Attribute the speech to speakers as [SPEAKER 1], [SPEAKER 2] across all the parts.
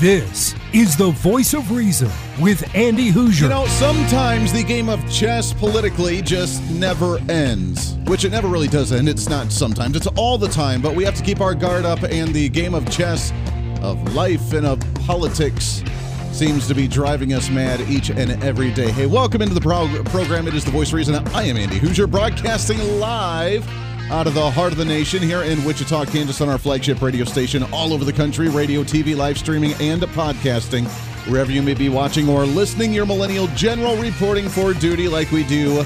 [SPEAKER 1] This is the voice of reason with Andy Hooser.
[SPEAKER 2] You know, sometimes the game of chess politically just never ends, which it never really does end. It's not sometimes, it's all the time, but we have to keep our guard up, and the game of chess, of life, and of politics seems to be driving us mad each and every day. Hey, welcome into the pro- program. It is the voice of reason. I am Andy Hooser, broadcasting live out of the heart of the nation here in Wichita, Kansas, on our flagship radio station all over the country, radio, TV, live streaming, and podcasting. Wherever you may be watching or listening, your millennial general reporting for duty like we do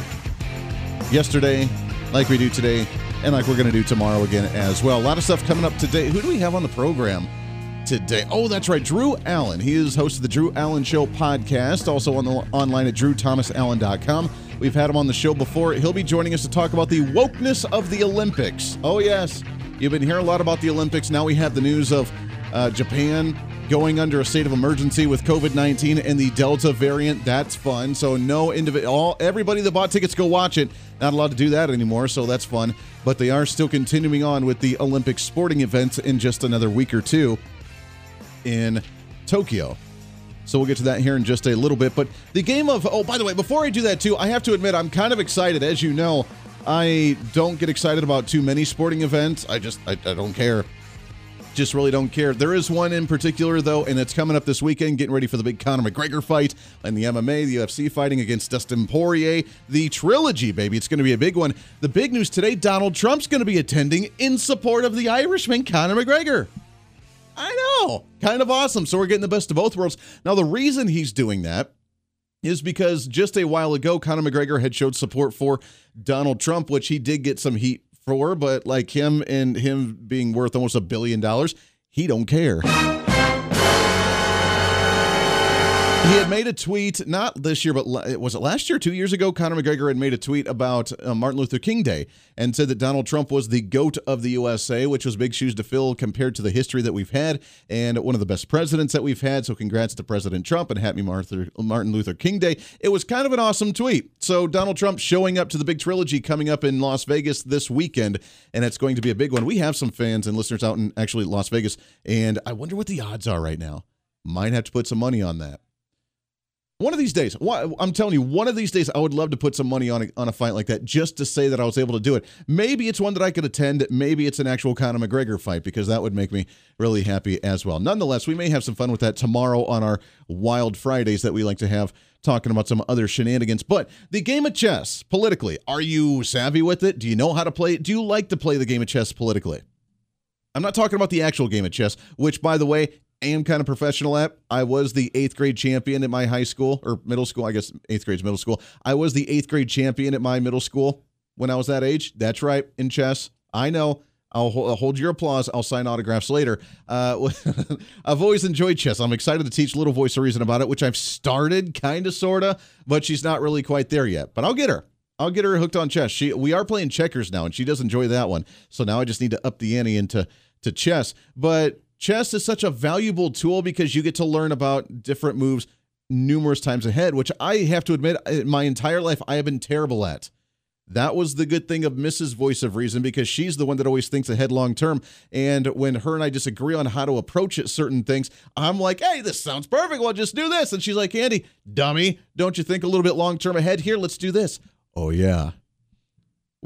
[SPEAKER 2] yesterday, like we do today, and like we're going to do tomorrow again as well. A lot of stuff coming up today. Who do we have on the program? today. Oh, that's right. Drew Allen. He is host of the Drew Allen Show podcast, also on the online at drewthomasallen.com. We've had him on the show before. He'll be joining us to talk about the wokeness of the Olympics. Oh, yes. You've been hearing a lot about the Olympics. Now we have the news of uh, Japan going under a state of emergency with COVID 19 and the Delta variant. That's fun. So, no individual, everybody that bought tickets, go watch it. Not allowed to do that anymore, so that's fun. But they are still continuing on with the Olympic sporting events in just another week or two in Tokyo. So we'll get to that here in just a little bit. But the game of, oh, by the way, before I do that too, I have to admit I'm kind of excited. As you know, I don't get excited about too many sporting events. I just, I, I don't care. Just really don't care. There is one in particular, though, and it's coming up this weekend, getting ready for the big Conor McGregor fight and the MMA, the UFC fighting against Dustin Poirier. The trilogy, baby. It's going to be a big one. The big news today Donald Trump's going to be attending in support of the Irishman, Conor McGregor. I know. Kind of awesome. So we're getting the best of both worlds. Now, the reason he's doing that is because just a while ago, Conor McGregor had showed support for Donald Trump, which he did get some heat for, but like him and him being worth almost a billion dollars, he don't care. He had made a tweet, not this year, but was it last year, two years ago? Conor McGregor had made a tweet about uh, Martin Luther King Day and said that Donald Trump was the GOAT of the USA, which was big shoes to fill compared to the history that we've had and one of the best presidents that we've had. So, congrats to President Trump and happy Martin Luther King Day. It was kind of an awesome tweet. So, Donald Trump showing up to the big trilogy coming up in Las Vegas this weekend, and it's going to be a big one. We have some fans and listeners out in actually Las Vegas, and I wonder what the odds are right now. Might have to put some money on that. One of these days, I'm telling you, one of these days, I would love to put some money on a, on a fight like that just to say that I was able to do it. Maybe it's one that I could attend. Maybe it's an actual Conor McGregor fight because that would make me really happy as well. Nonetheless, we may have some fun with that tomorrow on our Wild Fridays that we like to have talking about some other shenanigans. But the game of chess, politically, are you savvy with it? Do you know how to play it? Do you like to play the game of chess politically? I'm not talking about the actual game of chess, which, by the way, am kind of professional at. I was the eighth grade champion at my high school or middle school. I guess eighth grade's middle school. I was the eighth grade champion at my middle school when I was that age. That's right, in chess. I know. I'll, hold your applause. I'll sign autographs later. Uh, I've always enjoyed chess. I'm excited to teach Little Voice of Reason about it, which I've started kind of, sort of, but she's not really quite there yet. But I'll get her. I'll get her hooked on chess. She we are playing checkers now, and she does enjoy that one. So now I just need to up the ante into to chess. But chess is such a valuable tool because you get to learn about different moves numerous times ahead, which I have to admit, my entire life I have been terrible at. That was the good thing of Mrs. Voice of Reason because she's the one that always thinks ahead long term. And when her and I disagree on how to approach it, certain things, I'm like, hey, this sounds perfect. Well, just do this. And she's like, Andy, dummy, don't you think a little bit long term ahead? Here, let's do this. Oh, yeah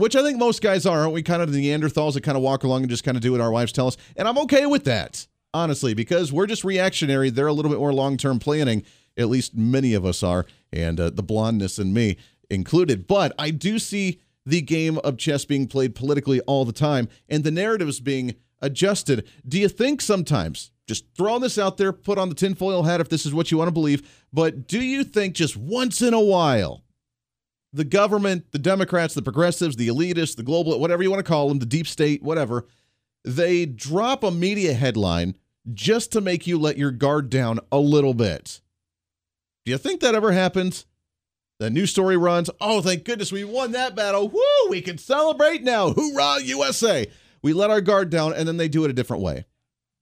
[SPEAKER 2] which I think most guys are, aren't we? Kind of the Neanderthals that kind of walk along and just kind of do what our wives tell us. And I'm okay with that, honestly, because we're just reactionary. They're a little bit more long term planning. At least many of us are, and uh, the blondness and me included. But I do see the game of chess being played politically all the time and the narratives being adjusted. Do you think sometimes, just throwing this out there, put on the tinfoil hat if this is what you want to believe, but do you think just once in a while, the government, the Democrats, the progressives, the elitists, the global, whatever you want to call them, the deep state, whatever, they drop a media headline just to make you let your guard down a little bit. Do you think that ever happens? The news story runs. Oh, thank goodness we won that battle. Woo! We can celebrate now. Hoorah, USA! We let our guard down, and then they do it a different way.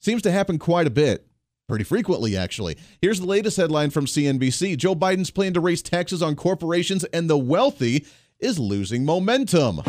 [SPEAKER 2] Seems to happen quite a bit. Pretty frequently, actually. Here's the latest headline from CNBC Joe Biden's plan to raise taxes on corporations and the wealthy is losing momentum.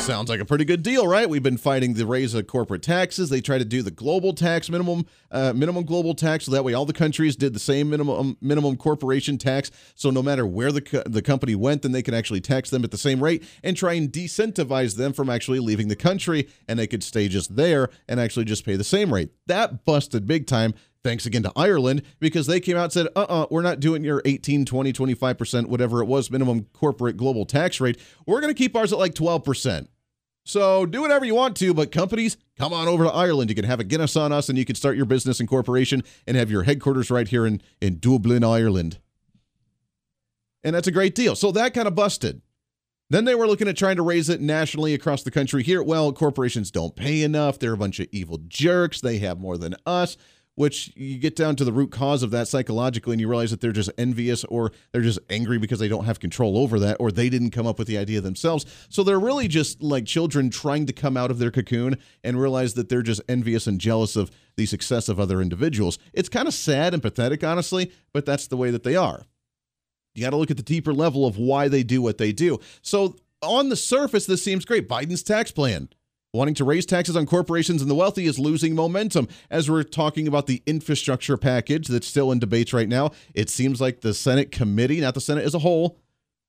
[SPEAKER 2] Sounds like a pretty good deal, right? We've been fighting the raise of corporate taxes. They try to do the global tax minimum, uh, minimum global tax, so that way all the countries did the same minimum minimum corporation tax. So no matter where the co- the company went, then they can actually tax them at the same rate and try and decentivize them from actually leaving the country, and they could stay just there and actually just pay the same rate. That busted big time. Thanks again to Ireland because they came out and said, uh uh-uh, uh, we are not doing your 18, 20, 25%, whatever it was, minimum corporate global tax rate. We're going to keep ours at like 12%. So do whatever you want to, but companies, come on over to Ireland. You can have a Guinness on us and you can start your business and corporation and have your headquarters right here in, in Dublin, Ireland. And that's a great deal. So that kind of busted. Then they were looking at trying to raise it nationally across the country here. Well, corporations don't pay enough. They're a bunch of evil jerks. They have more than us which you get down to the root cause of that psychologically and you realize that they're just envious or they're just angry because they don't have control over that or they didn't come up with the idea themselves. So they're really just like children trying to come out of their cocoon and realize that they're just envious and jealous of the success of other individuals. It's kind of sad and pathetic, honestly, but that's the way that they are. You got to look at the deeper level of why they do what they do. So on the surface, this seems great. Biden's tax plan Wanting to raise taxes on corporations and the wealthy is losing momentum. As we're talking about the infrastructure package that's still in debates right now, it seems like the Senate committee, not the Senate as a whole,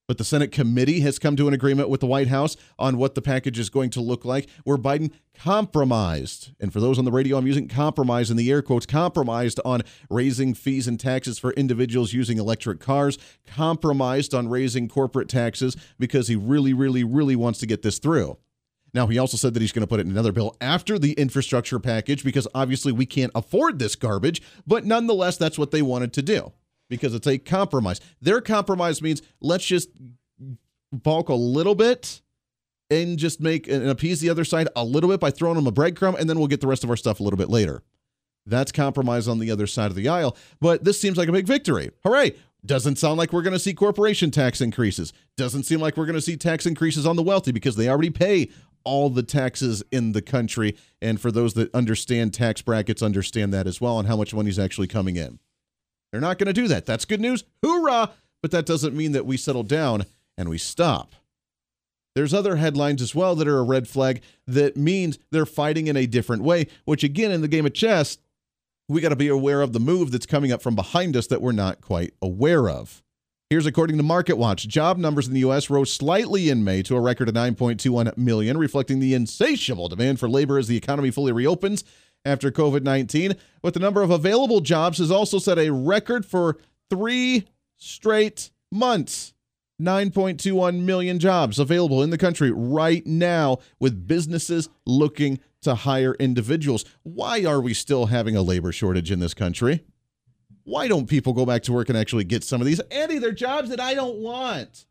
[SPEAKER 2] but the Senate committee has come to an agreement with the White House on what the package is going to look like, where Biden compromised. And for those on the radio, I'm using compromise in the air quotes compromised on raising fees and taxes for individuals using electric cars, compromised on raising corporate taxes because he really, really, really wants to get this through. Now, he also said that he's going to put it in another bill after the infrastructure package because obviously we can't afford this garbage, but nonetheless, that's what they wanted to do because it's a compromise. Their compromise means let's just balk a little bit and just make and appease the other side a little bit by throwing them a breadcrumb, and then we'll get the rest of our stuff a little bit later. That's compromise on the other side of the aisle, but this seems like a big victory. Hooray! Doesn't sound like we're going to see corporation tax increases. Doesn't seem like we're going to see tax increases on the wealthy because they already pay all the taxes in the country. And for those that understand tax brackets, understand that as well and how much money is actually coming in. They're not going to do that. That's good news. Hoorah! But that doesn't mean that we settle down and we stop. There's other headlines as well that are a red flag that means they're fighting in a different way, which again, in the game of chess, we got to be aware of the move that's coming up from behind us that we're not quite aware of. Here's according to MarketWatch, job numbers in the U.S. rose slightly in May to a record of 9.21 million, reflecting the insatiable demand for labor as the economy fully reopens after COVID 19. But the number of available jobs has also set a record for three straight months. 9.21 million jobs available in the country right now, with businesses looking to hire individuals. Why are we still having a labor shortage in this country? Why don't people go back to work and actually get some of these? Andy, they're jobs that I don't want.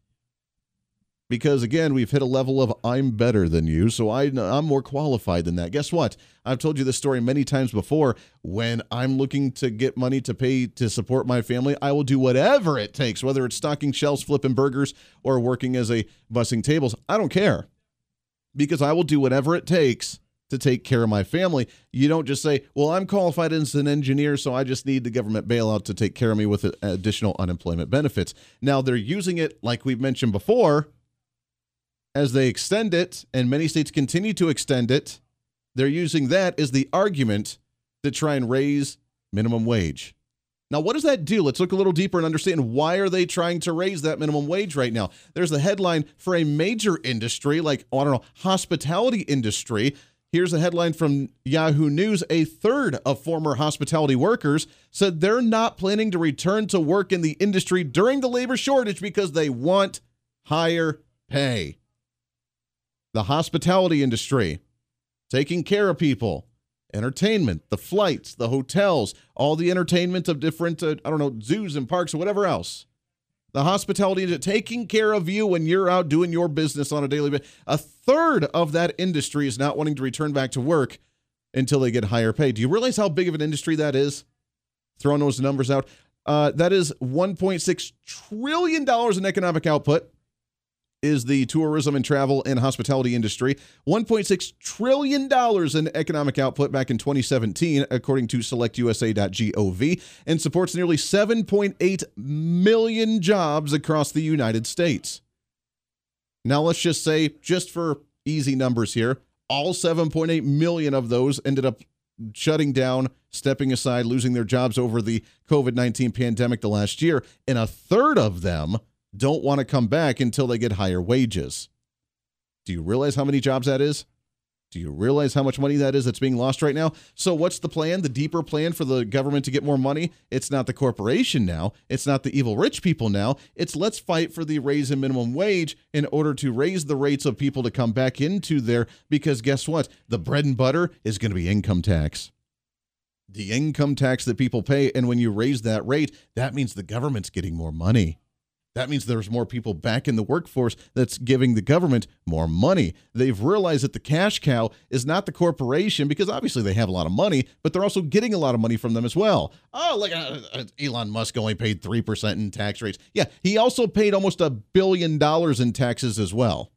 [SPEAKER 2] Because again, we've hit a level of I'm better than you, so I, I'm more qualified than that. Guess what? I've told you this story many times before. When I'm looking to get money to pay to support my family, I will do whatever it takes, whether it's stocking shelves, flipping burgers, or working as a bussing tables. I don't care because I will do whatever it takes to take care of my family. You don't just say, well, I'm qualified as an engineer, so I just need the government bailout to take care of me with additional unemployment benefits. Now, they're using it, like we've mentioned before, as they extend it, and many states continue to extend it. They're using that as the argument to try and raise minimum wage. Now, what does that do? Let's look a little deeper and understand why are they trying to raise that minimum wage right now? There's the headline for a major industry like, oh, I don't know, hospitality industry Here's a headline from Yahoo News. A third of former hospitality workers said they're not planning to return to work in the industry during the labor shortage because they want higher pay. The hospitality industry, taking care of people, entertainment, the flights, the hotels, all the entertainment of different, uh, I don't know, zoos and parks or whatever else the hospitality industry, taking care of you when you're out doing your business on a daily basis. A third of that industry is not wanting to return back to work until they get higher pay. Do you realize how big of an industry that is? Throwing those numbers out. Uh, that is 1.6 trillion dollars in economic output. Is the tourism and travel and hospitality industry 1.6 trillion dollars in economic output back in 2017, according to SelectUSA.gov, and supports nearly 7.8 million jobs across the United States. Now, let's just say, just for easy numbers here, all 7.8 million of those ended up shutting down, stepping aside, losing their jobs over the COVID 19 pandemic the last year. And a third of them don't want to come back until they get higher wages. Do you realize how many jobs that is? Do you realize how much money that is that's being lost right now? So, what's the plan? The deeper plan for the government to get more money? It's not the corporation now. It's not the evil rich people now. It's let's fight for the raise in minimum wage in order to raise the rates of people to come back into there. Because guess what? The bread and butter is going to be income tax. The income tax that people pay. And when you raise that rate, that means the government's getting more money. That means there's more people back in the workforce that's giving the government more money. They've realized that the cash cow is not the corporation because obviously they have a lot of money, but they're also getting a lot of money from them as well. Oh, like uh, uh Elon Musk only paid 3% in tax rates. Yeah, he also paid almost a billion dollars in taxes as well.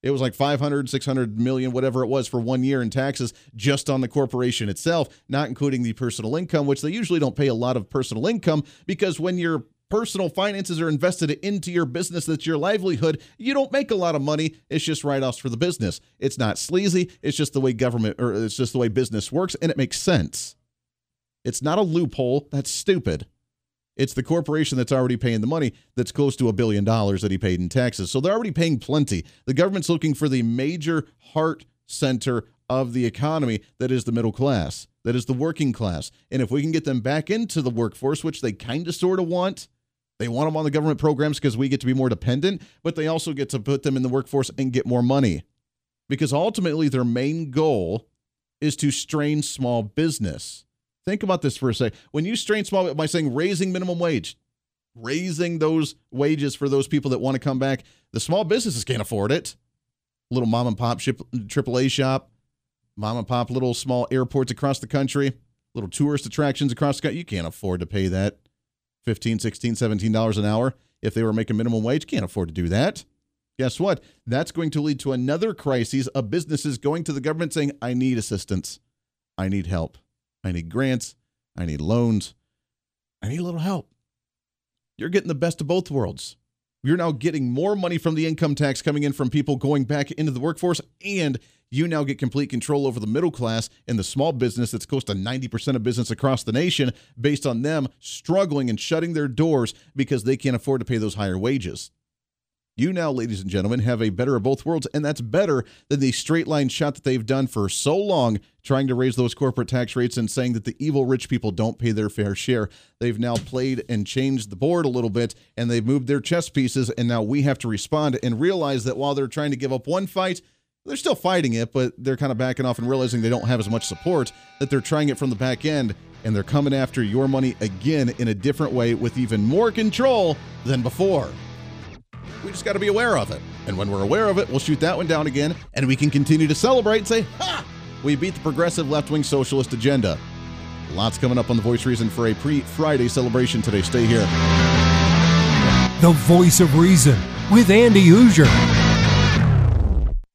[SPEAKER 2] It was like 500, 600 million, whatever it was for one year in taxes just on the corporation itself, not including the personal income, which they usually don't pay a lot of personal income because when you're personal finances are invested into your business. That's your livelihood. You don't make a lot of money. It's just write-offs for the business. It's not sleazy. It's just the way government or it's just the way business works and it makes sense. It's not a loophole. That's stupid. It's the corporation that's already paying the money that's close to a billion dollars that he paid in taxes. So they're already paying plenty. The government's looking for the major heart center of the economy that is the middle class that is the working class. And if we can get them back into the workforce which they kind of sort of want they want them on the government programs because we get to be more dependent, but they also get to put them in the workforce and get more money. Because ultimately, their main goal is to strain small business. Think about this for a second. When you strain small by saying raising minimum wage, raising those wages for those people that want to come back, the small businesses can't afford it. Little mom and pop ship, AAA shop, mom and pop little small airports across the country, little tourist attractions across the country. You can't afford to pay that. 15 16 17 dollars an hour if they were making minimum wage. Can't afford to do that. Guess what? That's going to lead to another crisis of businesses going to the government saying i need assistance. I need help. I need grants. I need loans. I need a little help. You're getting the best of both worlds. You're now getting more money from the income tax coming in from people going back into the workforce and you now get complete control over the middle class and the small business that's close to 90% of business across the nation based on them struggling and shutting their doors because they can't afford to pay those higher wages. You now, ladies and gentlemen, have a better of both worlds, and that's better than the straight line shot that they've done for so long, trying to raise those corporate tax rates and saying that the evil rich people don't pay their fair share. They've now played and changed the board a little bit, and they've moved their chess pieces, and now we have to respond and realize that while they're trying to give up one fight, they're still fighting it, but they're kind of backing off and realizing they don't have as much support, that they're trying it from the back end, and they're coming after your money again in a different way with even more control than before. We just got to be aware of it. And when we're aware of it, we'll shoot that one down again, and we can continue to celebrate and say, Ha! We beat the progressive left wing socialist agenda. Lots coming up on The Voice Reason for a pre Friday celebration today. Stay here.
[SPEAKER 1] The Voice of Reason with Andy Hooser.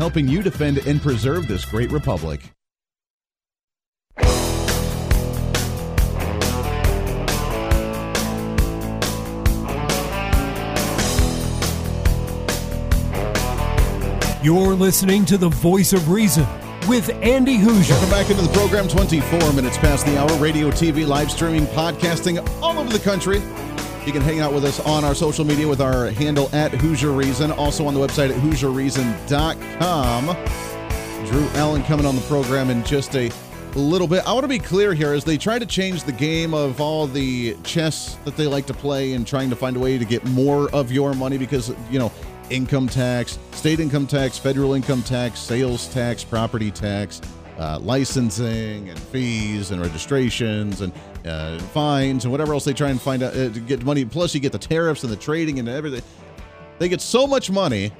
[SPEAKER 2] helping you defend and preserve this great republic.
[SPEAKER 1] You're listening to the voice of reason with Andy Hooser.
[SPEAKER 2] Welcome back into the program. 24 minutes past the hour. Radio, TV, live streaming, podcasting all over the country. You can hang out with us on our social media with our handle at Hooser Reason. Also on the website at HooserReason.com. Drew Allen coming on the program in just a little bit. I want to be clear here as they try to change the game of all the chess that they like to play and trying to find a way to get more of your money because, you know, income tax, state income tax, federal income tax, sales tax, property tax, uh, licensing and fees and registrations and uh, fines and whatever else they try and find out uh, to get money. Plus, you get the tariffs and the trading and everything. They get so much money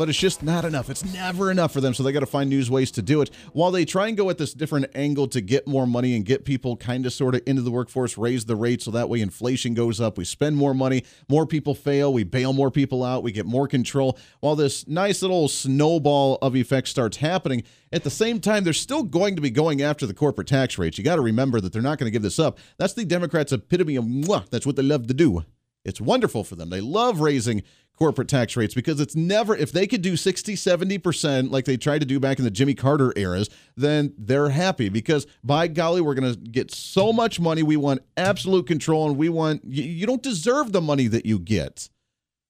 [SPEAKER 2] but it's just not enough. It's never enough for them. So they got to find new ways to do it while they try and go at this different angle to get more money and get people kind of sort of into the workforce, raise the rate so that way inflation goes up. We spend more money, more people fail, we bail more people out, we get more control. While this nice little snowball of effects starts happening, at the same time, they're still going to be going after the corporate tax rates. You got to remember that they're not going to give this up. That's the Democrats' epitome of mwah. That's what they love to do. It's wonderful for them. They love raising corporate tax rates because it's never if they could do 60 70% like they tried to do back in the Jimmy Carter eras then they're happy because by golly we're going to get so much money. We want absolute control and we want you, you don't deserve the money that you get.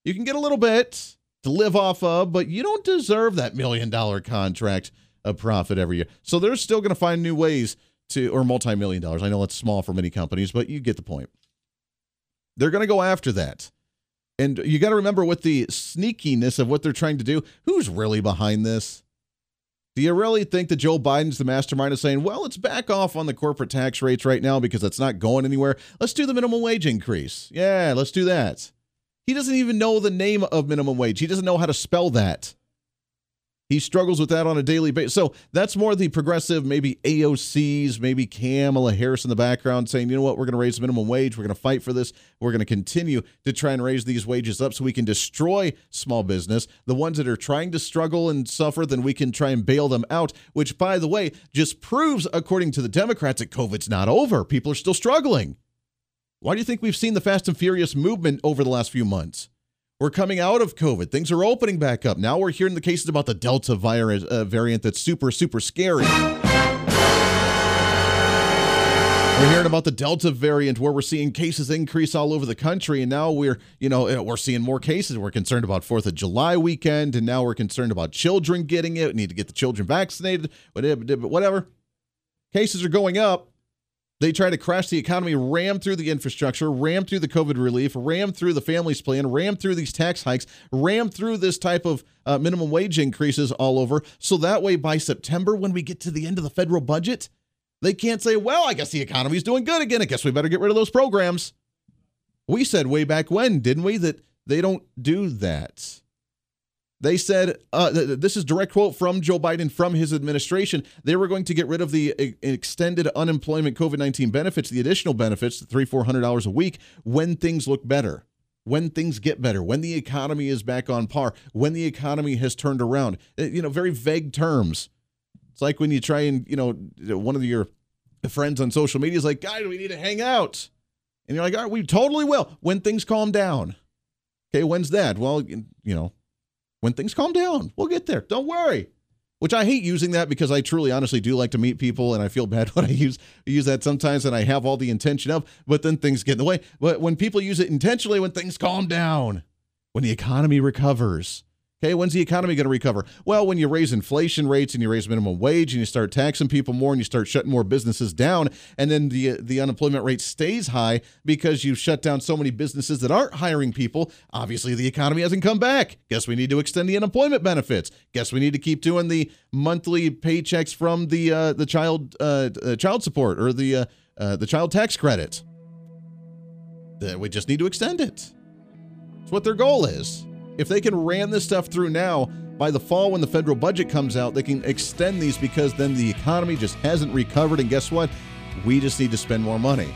[SPEAKER 2] You can get a little bit to live off of but you don't deserve that million dollar contract of profit every year. So they're still going to find new ways to or multi-million dollars. I know it's small for many companies but you get the point. They're going to go after that and you got to remember with the sneakiness of what they're trying to do, who's really behind this? Do you really think that Joe Biden's the mastermind of saying, well, let's back off on the corporate tax rates right now because it's not going anywhere? Let's do the minimum wage increase. Yeah, let's do that. He doesn't even know the name of minimum wage, he doesn't know how to spell that. He struggles with that on a daily basis. So that's more the progressive, maybe AOCs, maybe Kamala Harris in the background saying, you know what, we're going to raise the minimum wage. We're going to fight for this. We're going to continue to try and raise these wages up so we can destroy small business. The ones that are trying to struggle and suffer, then we can try and bail them out, which, by the way, just proves, according to the Democrats, that COVID's not over. People are still struggling. Why do you think we've seen the Fast and Furious movement over the last few months? We're coming out of COVID. Things are opening back up. Now we're hearing the cases about the Delta virus uh, variant that's super, super scary. We're hearing about the Delta variant where we're seeing cases increase all over the country. And now we're, you know, uh, we're seeing more cases. We're concerned about 4th of July weekend. And now we're concerned about children getting it. We need to get the children vaccinated, whatever. Cases are going up. They try to crash the economy, ram through the infrastructure, ram through the COVID relief, ram through the families plan, ram through these tax hikes, ram through this type of uh, minimum wage increases all over. So that way, by September, when we get to the end of the federal budget, they can't say, well, I guess the economy's doing good again. I guess we better get rid of those programs. We said way back when, didn't we, that they don't do that. They said, uh, th- this is direct quote from Joe Biden from his administration. They were going to get rid of the uh, extended unemployment COVID 19 benefits, the additional benefits, the three, $400 a week, when things look better, when things get better, when the economy is back on par, when the economy has turned around. Uh, you know, very vague terms. It's like when you try and, you know, one of your friends on social media is like, guys, we need to hang out. And you're like, all right, we totally will when things calm down. Okay, when's that? Well, you know, when things calm down. We'll get there. Don't worry. Which I hate using that because I truly, honestly do like to meet people, and I feel bad when I use use that sometimes, and I have all the intention of, but then things get in the way. But when people use it intentionally, when things calm down, when the economy recovers, Okay, when's the economy going to recover? Well, when you raise inflation rates and you raise minimum wage and you start taxing people more and you start shutting more businesses down, and then the the unemployment rate stays high because you've shut down so many businesses that aren't hiring people. Obviously, the economy hasn't come back. Guess we need to extend the unemployment benefits. Guess we need to keep doing the monthly paychecks from the uh, the child uh, uh, child support or the uh, uh, the child tax credit. We just need to extend it. It's what their goal is. If they can ram this stuff through now, by the fall when the federal budget comes out, they can extend these because then the economy just hasn't recovered. And guess what? We just need to spend more money.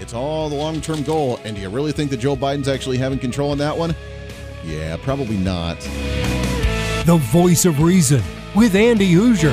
[SPEAKER 2] It's all the long term goal. And do you really think that Joe Biden's actually having control on that one? Yeah, probably not.
[SPEAKER 1] The voice of reason with Andy Hooser.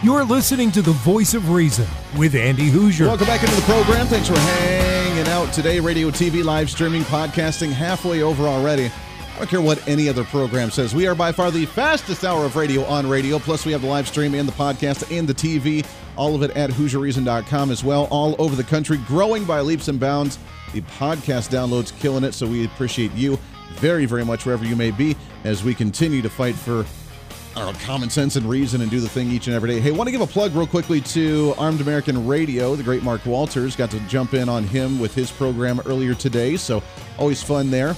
[SPEAKER 1] You're listening to the voice of reason with Andy Hooser.
[SPEAKER 2] Welcome back into the program. Thanks for hanging out today. Radio, TV, live streaming, podcasting, halfway over already. I don't care what any other program says. We are by far the fastest hour of radio on radio. Plus, we have the live stream and the podcast and the TV. All of it at HooserReason.com as well. All over the country, growing by leaps and bounds. The podcast downloads killing it, so we appreciate you very, very much wherever you may be as we continue to fight for Don't know, common sense and reason and do the thing each and every day. Hey, want to give a plug real quickly to Armed American Radio. The great Mark Walters got to jump in on him with his program earlier today, so always fun there.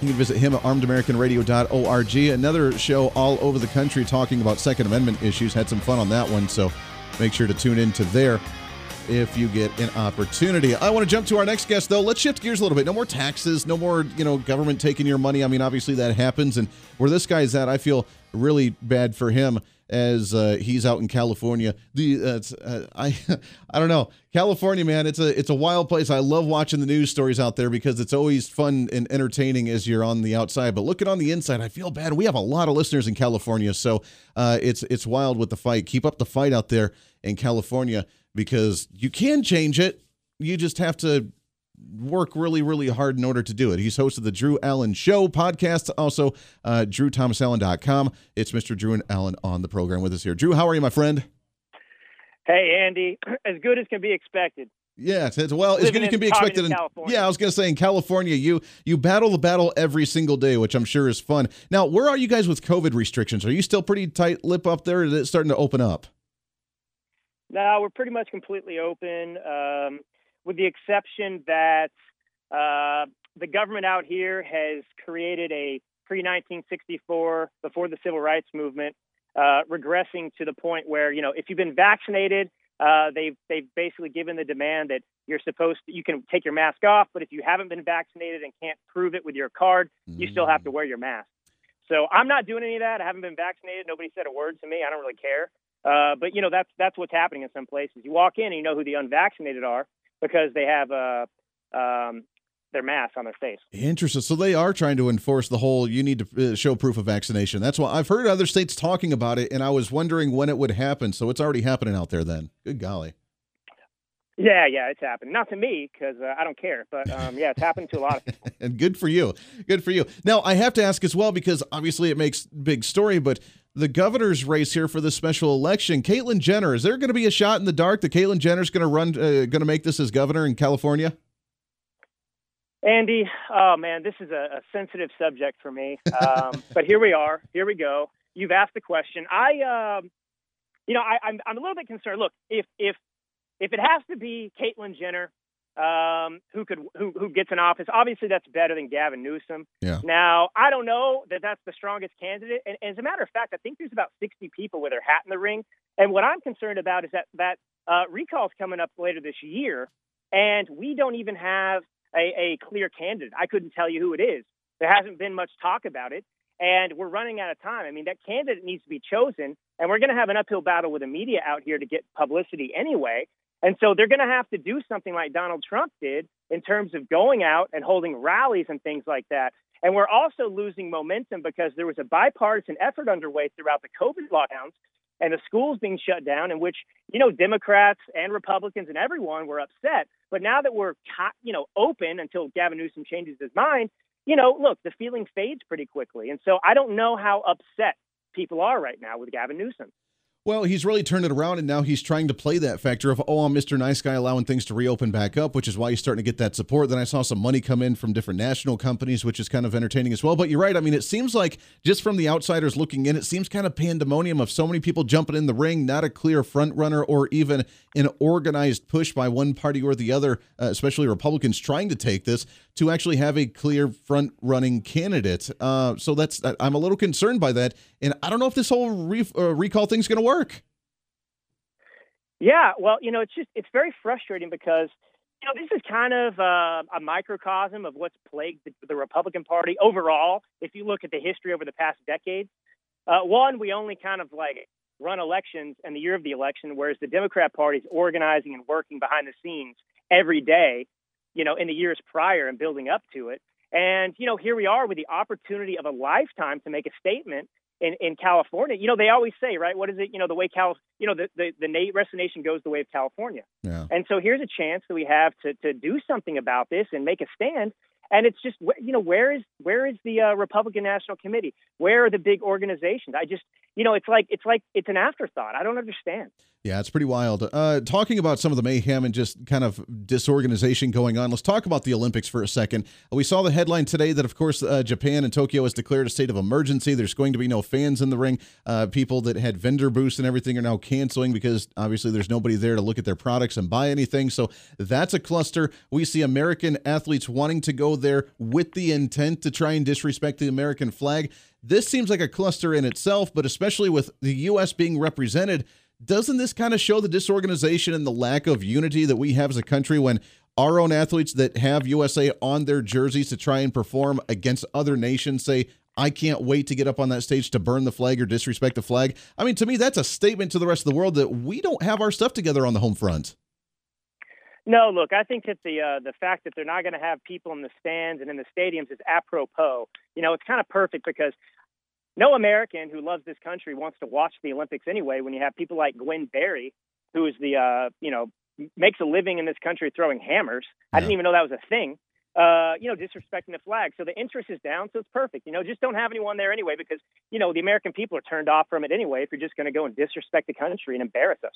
[SPEAKER 2] You can visit him at armedamericanradio.org. Another show all over the country talking about Second Amendment issues. Had some fun on that one, so make sure to tune into there if you get an opportunity. I want to jump to our next guest though. Let's shift gears a little bit. No more taxes, no more, you know, government taking your money. I mean, obviously that happens and where this guy's at, I feel really bad for him as uh, he's out in California. The uh, uh, I I don't know California, man. It's a it's a wild place. I love watching the news stories out there because it's always fun and entertaining as you're on the outside. But looking on the inside, I feel bad. We have a lot of listeners in California, so uh, it's it's wild with the fight. Keep up the fight out there in California because you can change it. You just have to work really, really hard in order to do it. He's host of the Drew Allen Show podcast, also uh, drewthomasallen.com. It's Mr. Drew and Allen on the program with us here. Drew, how are you, my friend?
[SPEAKER 3] Hey, Andy. As good as can be expected.
[SPEAKER 2] Yes, it's well as good as can be expected. In, yeah, I was going to say in California, you you battle the battle every single day, which I'm sure is fun. Now, where are you guys with COVID restrictions? Are you still pretty tight lip up there? Is it starting to open up?
[SPEAKER 3] No, we're pretty much completely open, um, with the exception that uh, the government out here has created a pre 1964, before the civil rights movement, uh, regressing to the point where you know if you've been vaccinated, uh, they've they've basically given the demand that you're supposed to you can take your mask off, but if you haven't been vaccinated and can't prove it with your card, you still have to wear your mask. So I'm not doing any of that. I haven't been vaccinated. Nobody said a word to me. I don't really care. Uh, but you know that's that's what's happening in some places. You walk in and you know who the unvaccinated are because they have uh, um, their mask on their face.
[SPEAKER 2] Interesting. So they are trying to enforce the whole you need to uh, show proof of vaccination. That's why I've heard other states talking about it, and I was wondering when it would happen. So it's already happening out there. Then, good golly.
[SPEAKER 3] Yeah, yeah, it's happened. Not to me because uh, I don't care, but um, yeah, it's happened to a lot of people.
[SPEAKER 2] and good for you. Good for you. Now, I have to ask as well because obviously it makes big story, but the governor's race here for the special election, Caitlyn Jenner, is there going to be a shot in the dark that Caitlyn Jenner's going to run, uh, going to make this as governor in California?
[SPEAKER 3] Andy, oh man, this is a, a sensitive subject for me. Um, but here we are. Here we go. You've asked the question. I, um, you know, I, I'm, I'm a little bit concerned. Look, if if if it has to be Caitlyn Jenner, um, who could who who gets an office, obviously that's better than Gavin Newsom.
[SPEAKER 2] Yeah.
[SPEAKER 3] Now I don't know that that's the strongest candidate, and, and as a matter of fact, I think there's about 60 people with their hat in the ring. And what I'm concerned about is that that uh, recall's coming up later this year, and we don't even have a, a clear candidate. I couldn't tell you who it is. There hasn't been much talk about it, and we're running out of time. I mean, that candidate needs to be chosen, and we're going to have an uphill battle with the media out here to get publicity anyway. And so they're going to have to do something like Donald Trump did in terms of going out and holding rallies and things like that. And we're also losing momentum because there was a bipartisan effort underway throughout the COVID lockdowns and the schools being shut down, in which you know Democrats and Republicans and everyone were upset. But now that we're you know open until Gavin Newsom changes his mind, you know, look, the feeling fades pretty quickly. And so I don't know how upset people are right now with Gavin Newsom.
[SPEAKER 2] Well, he's really turned it around, and now he's trying to play that factor of, oh, I'm Mr. Nice Guy, allowing things to reopen back up, which is why he's starting to get that support. Then I saw some money come in from different national companies, which is kind of entertaining as well. But you're right. I mean, it seems like just from the outsiders looking in, it seems kind of pandemonium of so many people jumping in the ring, not a clear front runner or even an organized push by one party or the other, uh, especially Republicans trying to take this to actually have a clear front running candidate. Uh, so that's I'm a little concerned by that, and I don't know if this whole re- uh, recall thing's going to work.
[SPEAKER 3] Yeah, well, you know, it's just it's very frustrating because you know this is kind of uh, a microcosm of what's plagued the, the, Republican Party overall. If you look at the history over the past decade, uh, one we only kind of like run elections and the year of the election, whereas the Democrat Party is organizing and working behind the scenes every day, you know, in the years prior and building up to it. And you know, here we are with the opportunity of a lifetime to make a statement in, in California. You know, they always say, right? What is it? You know, the way Cal, you know, the the, the rest of the nation goes the way of California.
[SPEAKER 2] Yeah.
[SPEAKER 3] And so here's a chance that we have to to do something about this and make a stand. And it's just, you know, where is where is the uh, Republican National Committee? Where are the big organizations? I just, you know, it's like it's like it's an afterthought. I don't understand.
[SPEAKER 2] Yeah, it's pretty wild. Uh, talking about some of the mayhem and just kind of disorganization going on, let's talk about the Olympics for a second. We saw the headline today that, of course, uh, Japan and Tokyo has declared a state of emergency. There's going to be no fans in the ring. Uh, people that had vendor booths and everything are now canceling because obviously there's nobody there to look at their products and buy anything. So that's a cluster. We see American athletes wanting to go there with the intent to try and disrespect the American flag. This seems like a cluster in itself, but especially with the U.S. being represented doesn't this kind of show the disorganization and the lack of unity that we have as a country when our own athletes that have USA on their jerseys to try and perform against other nations say, I can't wait to get up on that stage to burn the flag or disrespect the flag. I mean, to me, that's a statement to the rest of the world that we don't have our stuff together on the home front.
[SPEAKER 3] No, look, I think that the uh, the fact that they're not going to have people in the stands and in the stadiums is apropos. You know, it's kind of perfect because no American who loves this country wants to watch the Olympics anyway. When you have people like Gwen Berry, who is the uh, you know makes a living in this country throwing hammers. Yeah. I didn't even know that was a thing. Uh, you know, disrespecting the flag. So the interest is down, so it's perfect. You know, just don't have anyone there anyway because, you know, the American people are turned off from it anyway if you're just going to go and disrespect the country and embarrass us.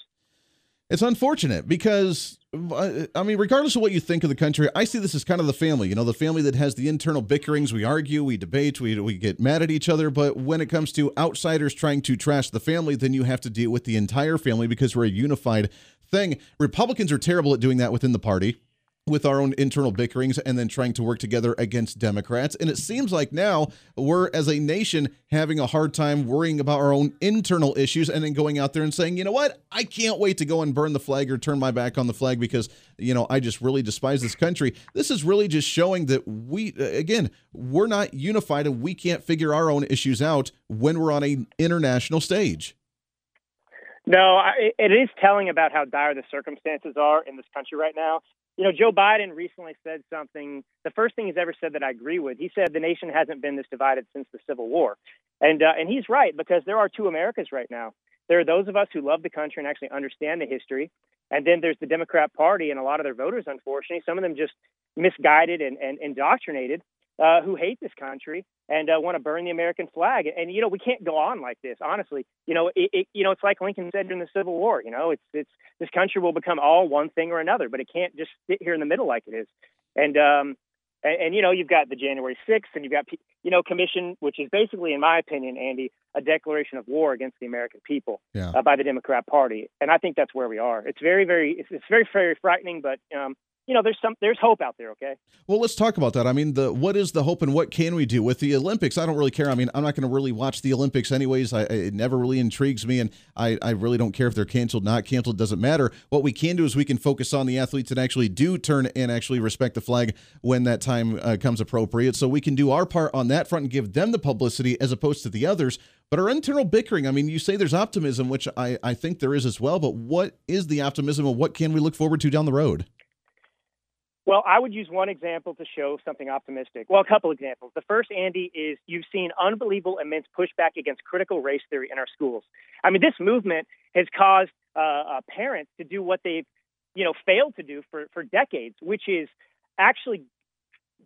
[SPEAKER 2] It's unfortunate because, uh, I mean, regardless of what you think of the country, I see this as kind of the family. You know, the family that has the internal bickerings. We argue, we debate, we, we get mad at each other. But when it comes to outsiders trying to trash the family, then you have to deal with the entire family because we're a unified thing. Republicans are terrible at doing that within the party with our own internal bickerings and then trying to work together against Democrats. And it seems like now we're, as a nation, having a hard time worrying about our own internal issues and then going out there and saying, you know what, I can't wait to go and burn the flag or turn my back on the flag because, you know, I just really despise this country. This is really just showing that we, uh, again, we're not unified and we can't figure our own issues out when we're on an international stage.
[SPEAKER 3] No, it is telling about how dire the circumstances are in this country right now. You know, Joe Biden recently said something. The first thing he's ever said that I agree with. He said the nation hasn't been this divided since the Civil War, and uh, and he's right because there are two Americas right now. there are those of us who love the country and actually understand the history. And then there's the Democrat Party and a lot of their voters, unfortunately, some of them just misguided and, and indoctrinated, uh, who hate this country and uh, want to burn the American flag. And you know, we can't go on like this. Honestly, you know, it, it, you know, it's like Lincoln said during the Civil War. You know, it's it's this country will become all one thing or another, but it can't just sit here in the middle like it is. And um, and, and you know, you've got the January 6th, and you've got you know, commission, which is basically, in my opinion, Andy, a declaration of war against the American people
[SPEAKER 2] yeah.
[SPEAKER 3] uh, by the Democrat Party. And I think that's where we are. It's very, very, it's, it's very, very frightening, but um, you know there's some there's hope out there okay?
[SPEAKER 2] Well let's talk about that. I mean the what is the hope and what can we do? With the olympics i don't really care. I mean i'm not going to really watch the olympics anyways. I, it never really intrigues me and I, I really don't care if they're canceled not canceled doesn't matter. What we can do is we can focus on the athletes that actually do turn and actually respect the flag when that time uh, comes appropriate. So we can do our part on that front and give them the publicity as opposed to the others. But our internal bickering, I mean, you say there's optimism, which I, I think there is as well, but what is the optimism and what can we look forward to down the road?
[SPEAKER 3] Well, I would use one example to show something optimistic. Well, a couple examples. The first, Andy, is you've seen unbelievable immense pushback against critical race theory in our schools. I mean, this movement has caused uh, uh, parents to do what they've, you know, failed to do for, for decades, which is actually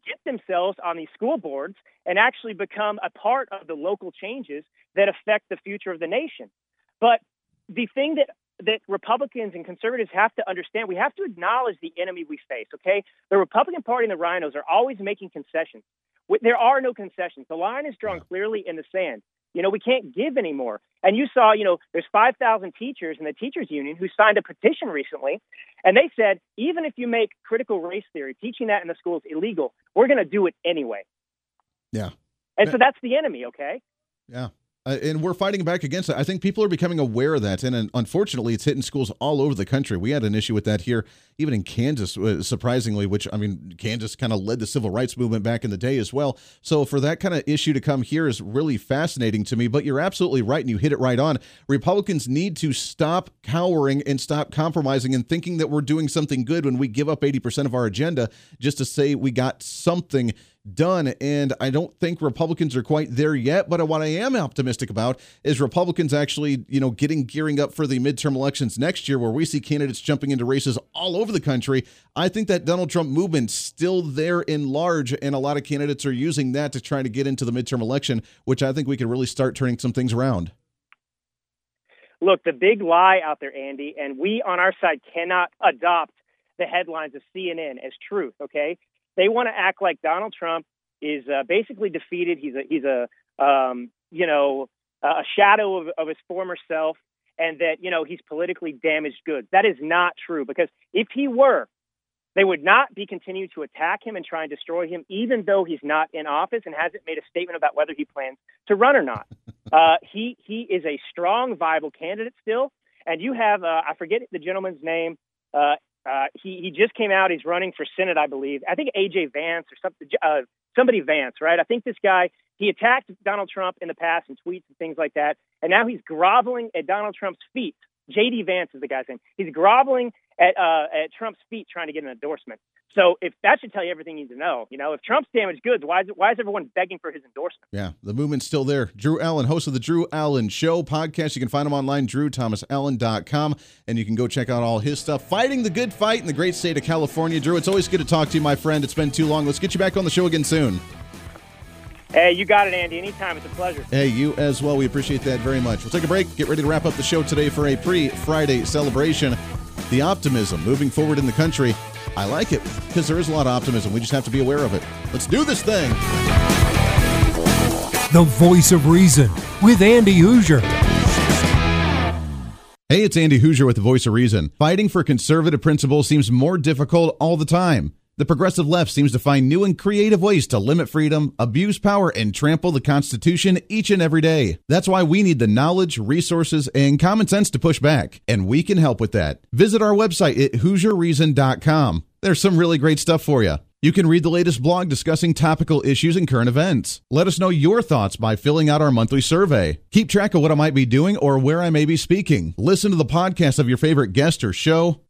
[SPEAKER 3] get themselves on these school boards and actually become a part of the local changes that affect the future of the nation. But the thing that that Republicans and conservatives have to understand. We have to acknowledge the enemy we face, okay? The Republican Party and the rhinos are always making concessions. There are no concessions. The line is drawn clearly in the sand. You know, we can't give anymore. And you saw, you know, there's 5,000 teachers in the teachers union who signed a petition recently, and they said even if you make critical race theory, teaching that in the schools illegal, we're going to do it anyway.
[SPEAKER 2] Yeah.
[SPEAKER 3] And so that's the enemy, okay?
[SPEAKER 2] Yeah. Uh, and we're fighting back against it. I think people are becoming aware of that, and, and, unfortunately, it's hitting schools all over the country. We had an issue with that here, even in Kansas, uh, surprisingly. Which I mean, Kansas kind of led the civil rights movement back in the day as well. So for that kind of issue to come here is really fascinating to me. But you're absolutely right, and you hit it right on. Republicans need to stop cowering and stop compromising and thinking that we're doing something good when we give up 80% of our agenda just to say we got something done. And I don't think Republicans are quite there yet. But what I am optimistic about is Republicans actually, you know, getting gearing up for the midterm elections next year, where we see candidates jumping into races all over the country. I think that Donald Trump movement's still there in large, and a lot of candidates are using that to try to get into the midterm election, which I think we could really start turning some things around.
[SPEAKER 3] Look, the big lie out there, Andy, and we on our side cannot adopt the headlines of CNN as truth, okay? They want to act like Donald Trump is uh, basically defeated. He's a he's a um, you know a shadow of, of his former self, and that you know he's politically damaged goods. That is not true because if he were, they would not be continuing to attack him and try and destroy him, even though he's not in office and hasn't made a statement about whether he plans to run or not. Uh, he he is a strong, viable candidate still. And you have uh, I forget the gentleman's name. Uh, uh, he he just came out. He's running for Senate, I believe. I think AJ Vance or something. Uh, somebody Vance, right? I think this guy he attacked Donald Trump in the past in tweets and things like that, and now he's groveling at Donald Trump's feet. JD Vance is the guy's name. He's groveling at uh, at Trump's feet trying to get an endorsement. So if that should tell you everything you need to know, you know, if Trump's damaged goods, why is why is everyone begging for his endorsement?
[SPEAKER 2] Yeah, the movement's still there. Drew Allen, host of the Drew Allen Show podcast. You can find him online, drewthomasallen.com, and you can go check out all his stuff. Fighting the good fight in the great state of California. Drew, it's always good to talk to you, my friend. It's been too long. Let's get you back on the show again soon.
[SPEAKER 3] Hey, you got it, Andy. Anytime. It's a pleasure.
[SPEAKER 2] Hey, you as well. We appreciate that very much. We'll take a break, get ready to wrap up the show today for a pre Friday celebration. The optimism moving forward in the country. I like it because there is a lot of optimism. We just have to be aware of it. Let's do this thing.
[SPEAKER 1] The voice of reason with Andy Hooser.
[SPEAKER 2] Hey, it's Andy Hooser with the voice of reason. Fighting for conservative principles seems more difficult all the time. The progressive left seems to find new and creative ways to limit freedom, abuse power, and trample the Constitution each and every day. That's why we need the knowledge, resources, and common sense to push back, and we can help with that. Visit our website at HooserReason.com. There's some really great stuff for you. You can read the latest blog discussing topical issues and current events. Let us know your thoughts by filling out our monthly survey. Keep track of what I might be doing or where I may be speaking. Listen to the podcast of your favorite guest or show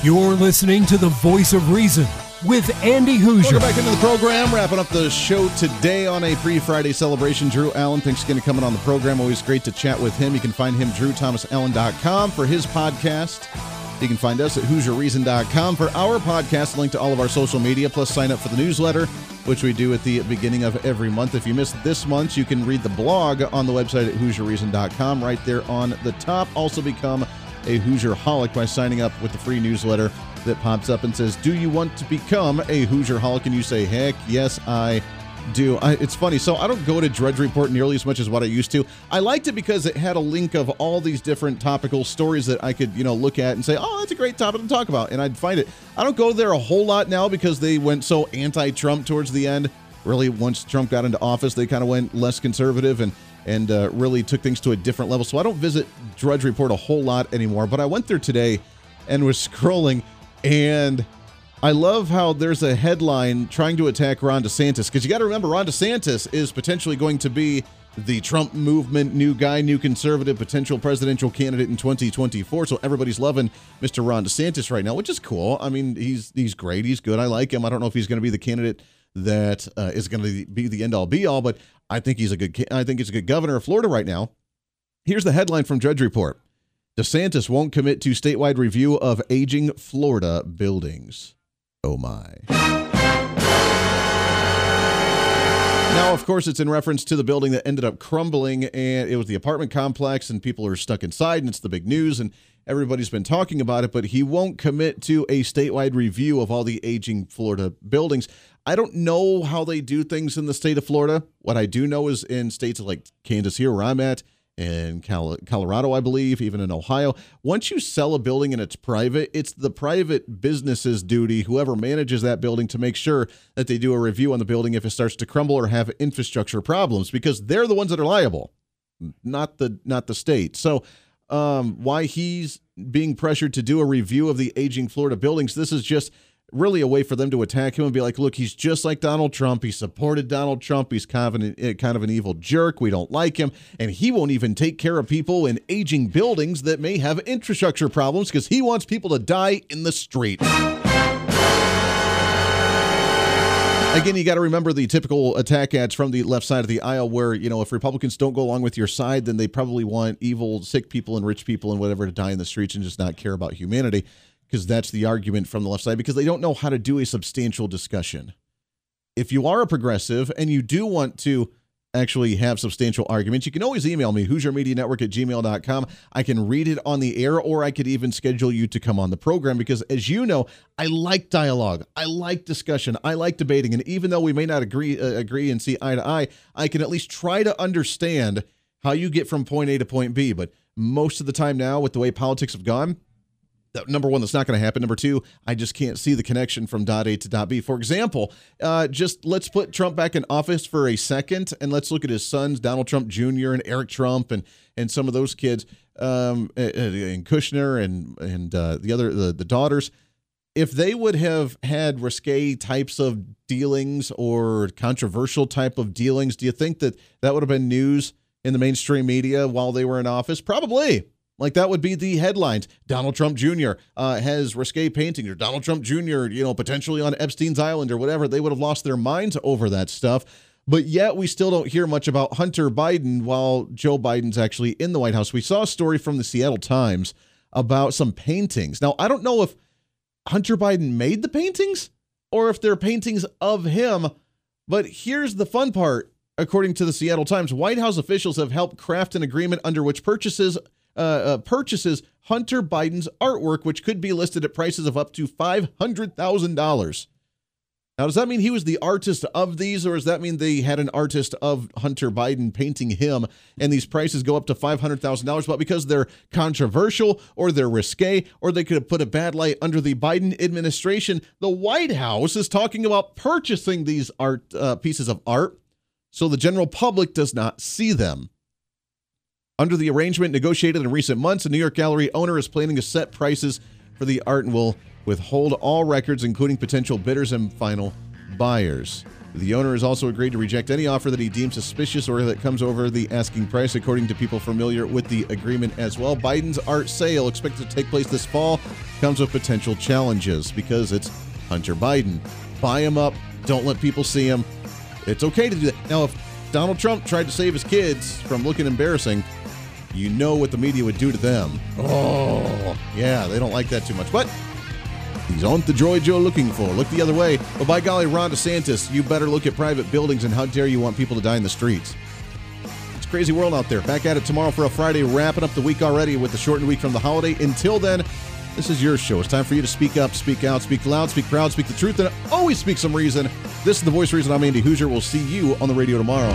[SPEAKER 1] You're listening to the voice of reason with Andy Hooser.
[SPEAKER 2] Welcome back into the program. Wrapping up the show today on a pre-Friday celebration. Drew Allen, thanks again for coming on the program. Always great to chat with him. You can find him drewthomasallen.com for his podcast. You can find us at HooserReason.com for our podcast, link to all of our social media, plus sign up for the newsletter, which we do at the beginning of every month. If you missed this month, you can read the blog on the website at HooserReason.com right there on the top. Also become a Hooser Holic by signing up with the free newsletter that pops up and says, Do you want to become a Hooser Holic? And you say, Heck, yes, I do. I, it's funny. So I don't go to Drudge Report nearly as much as what I used to. I liked it because it had a link of all these different topical stories that I could, you know, look at and say, oh, that's a great topic to talk about. And I'd find it. I don't go there a whole lot now because they went so anti Trump towards the end. Really, once Trump got into office, they kind of went less conservative and and uh, really took things to a different level. So I don't visit Drudge Report a whole lot anymore. But I went there today and was scrolling and I love how there's a headline trying to attack Ron DeSantis because you got to remember Ron DeSantis is potentially going to be the Trump movement new guy, new conservative potential presidential candidate in 2024. So everybody's loving Mr. Ron DeSantis right now, which is cool. I mean, he's he's great, he's good. I like him. I don't know if he's going to be the candidate that uh, is going to be the end all be all, but I think he's a good I think he's a good governor of Florida right now. Here's the headline from Drudge Report. DeSantis won't commit to statewide review of aging Florida buildings. Oh my. Now, of course, it's in reference to the building that ended up crumbling, and it was the apartment complex, and people are stuck inside, and it's the big news, and everybody's been talking about it, but he won't commit to a statewide review of all the aging Florida buildings. I don't know how they do things in the state of Florida. What I do know is in states like Kansas, here where I'm at, in Colorado, I believe, even in Ohio. Once you sell a building and it's private, it's the private business's duty, whoever manages that building, to make sure that they do a review on the building if it starts to crumble or have infrastructure problems, because they're the ones that are liable, not the not the state. So, um, why he's being pressured to do a review of the aging Florida buildings? This is just really a way for them to attack him and be like, look, he's just like Donald Trump. He supported Donald Trump. He's kind of an, eh, kind of an evil jerk. We don't like him. And he won't even take care of people in aging buildings that may have infrastructure problems because he wants people to die in the street. Again, you got to remember the typical attack ads from the left side of the aisle where, you know, if Republicans don't go along with your side, then they probably want evil, sick people and rich people and whatever to die in the streets and just not care about humanity because that's the argument from the left side because they don't know how to do a substantial discussion. If you are a progressive and you do want to actually have substantial arguments, you can always email me, HooserMediaNetwork at gmail.com. I can read it on the air or I could even schedule you to come on the program because, as you know, I like dialogue. I like discussion. I like debating. And even though we may not agree, uh, agree and see eye to eye, I can at least try to understand how you get from point A to point B. But most of the time now, with the way politics have gone, number one, that's not going to happen. Number two, I just can't see the connection from dot A to dot B. For example, uh, just let's put Trump back in office for a second, and let's look at his sons, Donald Trump Jr. and Eric Trump, and and some of those kids, um, and Kushner and and uh, the other the, the daughters. If they would have had risque types of dealings or controversial type of dealings, do you think that that would have been news in the mainstream media while they were in office? Probably. Like that would be the headlines. Donald Trump Jr. Uh, has risque paintings, or Donald Trump Jr. You know potentially on Epstein's island or whatever. They would have lost their minds over that stuff. But yet we still don't hear much about Hunter Biden while Joe Biden's actually in the White House. We saw a story from the Seattle Times about some paintings. Now I don't know if Hunter Biden made the paintings or if they're paintings of him. But here's the fun part. According to the Seattle Times, White House officials have helped craft an agreement under which purchases uh, uh, purchases Hunter Biden's artwork, which could be listed at prices of up to $500,000. Now, does that mean he was the artist of these, or does that mean they had an artist of Hunter Biden painting him and these prices go up to $500,000? But because they're controversial or they're risque or they could have put a bad light under the Biden administration, the White House is talking about purchasing these art uh, pieces of art so the general public does not see them. Under the arrangement negotiated in recent months, the New York gallery owner is planning to set prices for the art and will withhold all records, including potential bidders and final buyers. The owner has also agreed to reject any offer that he deems suspicious or that comes over the asking price, according to people familiar with the agreement as well. Biden's art sale, expected to take place this fall, comes with potential challenges because it's Hunter Biden. Buy him up, don't let people see him. It's okay to do that. Now, if Donald Trump tried to save his kids from looking embarrassing, you know what the media would do to them. Oh, yeah, they don't like that too much. But these aren't the droids you're looking for. Look the other way. Well, by golly, Ron DeSantis, you better look at private buildings and how dare you want people to die in the streets. It's a crazy world out there. Back at it tomorrow for a Friday, wrapping up the week already with the shortened week from the holiday. Until then, this is your show. It's time for you to speak up, speak out, speak loud, speak proud, speak the truth, and always speak some reason. This is the voice reason. I'm Andy Hooser. We'll see you on the radio tomorrow.